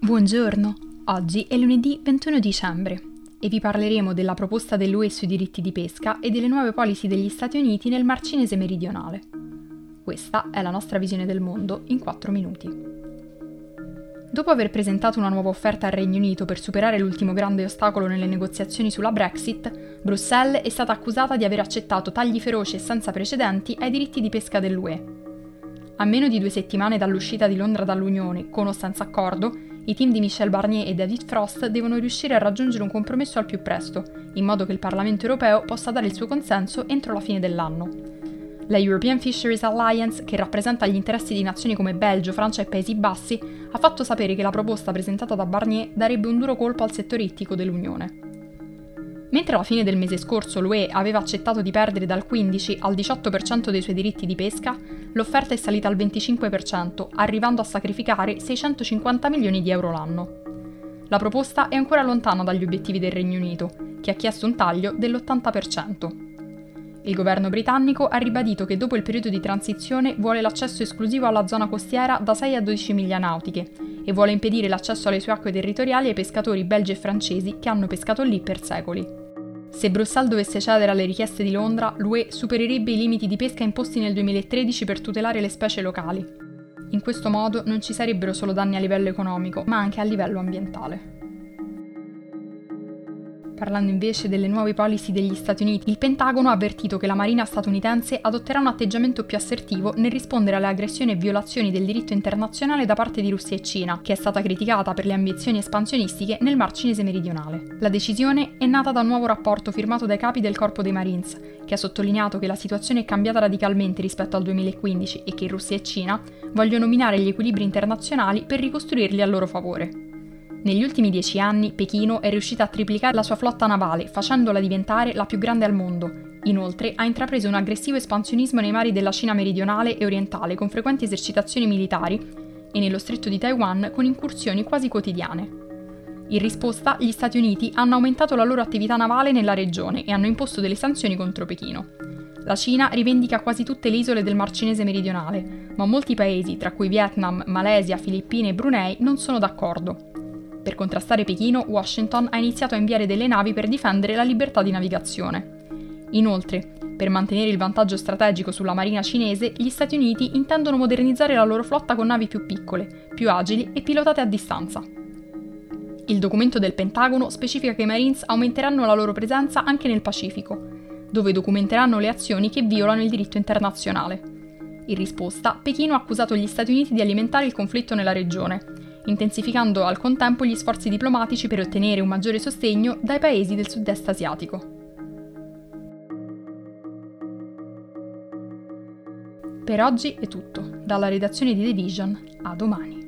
Buongiorno, oggi è lunedì 21 dicembre e vi parleremo della proposta dell'UE sui diritti di pesca e delle nuove policy degli Stati Uniti nel Mar Cinese meridionale. Questa è la nostra visione del mondo in 4 minuti. Dopo aver presentato una nuova offerta al Regno Unito per superare l'ultimo grande ostacolo nelle negoziazioni sulla Brexit, Bruxelles è stata accusata di aver accettato tagli feroci e senza precedenti ai diritti di pesca dell'UE. A meno di due settimane dall'uscita di Londra dall'Unione, con o senza accordo, i team di Michel Barnier e David Frost devono riuscire a raggiungere un compromesso al più presto, in modo che il Parlamento europeo possa dare il suo consenso entro la fine dell'anno. La European Fisheries Alliance, che rappresenta gli interessi di nazioni come Belgio, Francia e Paesi Bassi, ha fatto sapere che la proposta presentata da Barnier darebbe un duro colpo al settore ittico dell'Unione. Mentre alla fine del mese scorso l'UE aveva accettato di perdere dal 15 al 18% dei suoi diritti di pesca, l'offerta è salita al 25%, arrivando a sacrificare 650 milioni di euro l'anno. La proposta è ancora lontana dagli obiettivi del Regno Unito, che ha chiesto un taglio dell'80%. Il governo britannico ha ribadito che dopo il periodo di transizione vuole l'accesso esclusivo alla zona costiera da 6 a 12 miglia nautiche e vuole impedire l'accesso alle sue acque territoriali ai pescatori belgi e francesi che hanno pescato lì per secoli. Se Bruxelles dovesse cedere alle richieste di Londra, l'UE supererebbe i limiti di pesca imposti nel 2013 per tutelare le specie locali. In questo modo non ci sarebbero solo danni a livello economico, ma anche a livello ambientale. Parlando invece delle nuove policy degli Stati Uniti, il Pentagono ha avvertito che la Marina statunitense adotterà un atteggiamento più assertivo nel rispondere alle aggressioni e violazioni del diritto internazionale da parte di Russia e Cina, che è stata criticata per le ambizioni espansionistiche nel Mar Cinese meridionale. La decisione è nata da un nuovo rapporto firmato dai capi del Corpo dei Marines, che ha sottolineato che la situazione è cambiata radicalmente rispetto al 2015 e che Russia e Cina vogliono minare gli equilibri internazionali per ricostruirli a loro favore. Negli ultimi dieci anni Pechino è riuscita a triplicare la sua flotta navale, facendola diventare la più grande al mondo. Inoltre ha intrapreso un aggressivo espansionismo nei mari della Cina meridionale e orientale con frequenti esercitazioni militari e nello stretto di Taiwan con incursioni quasi quotidiane. In risposta, gli Stati Uniti hanno aumentato la loro attività navale nella regione e hanno imposto delle sanzioni contro Pechino. La Cina rivendica quasi tutte le isole del Mar Cinese meridionale, ma molti paesi, tra cui Vietnam, Malesia, Filippine e Brunei, non sono d'accordo. Per contrastare Pechino, Washington ha iniziato a inviare delle navi per difendere la libertà di navigazione. Inoltre, per mantenere il vantaggio strategico sulla marina cinese, gli Stati Uniti intendono modernizzare la loro flotta con navi più piccole, più agili e pilotate a distanza. Il documento del Pentagono specifica che i Marines aumenteranno la loro presenza anche nel Pacifico, dove documenteranno le azioni che violano il diritto internazionale. In risposta, Pechino ha accusato gli Stati Uniti di alimentare il conflitto nella regione intensificando al contempo gli sforzi diplomatici per ottenere un maggiore sostegno dai paesi del sud-est asiatico. Per oggi è tutto, dalla redazione di The Vision a domani.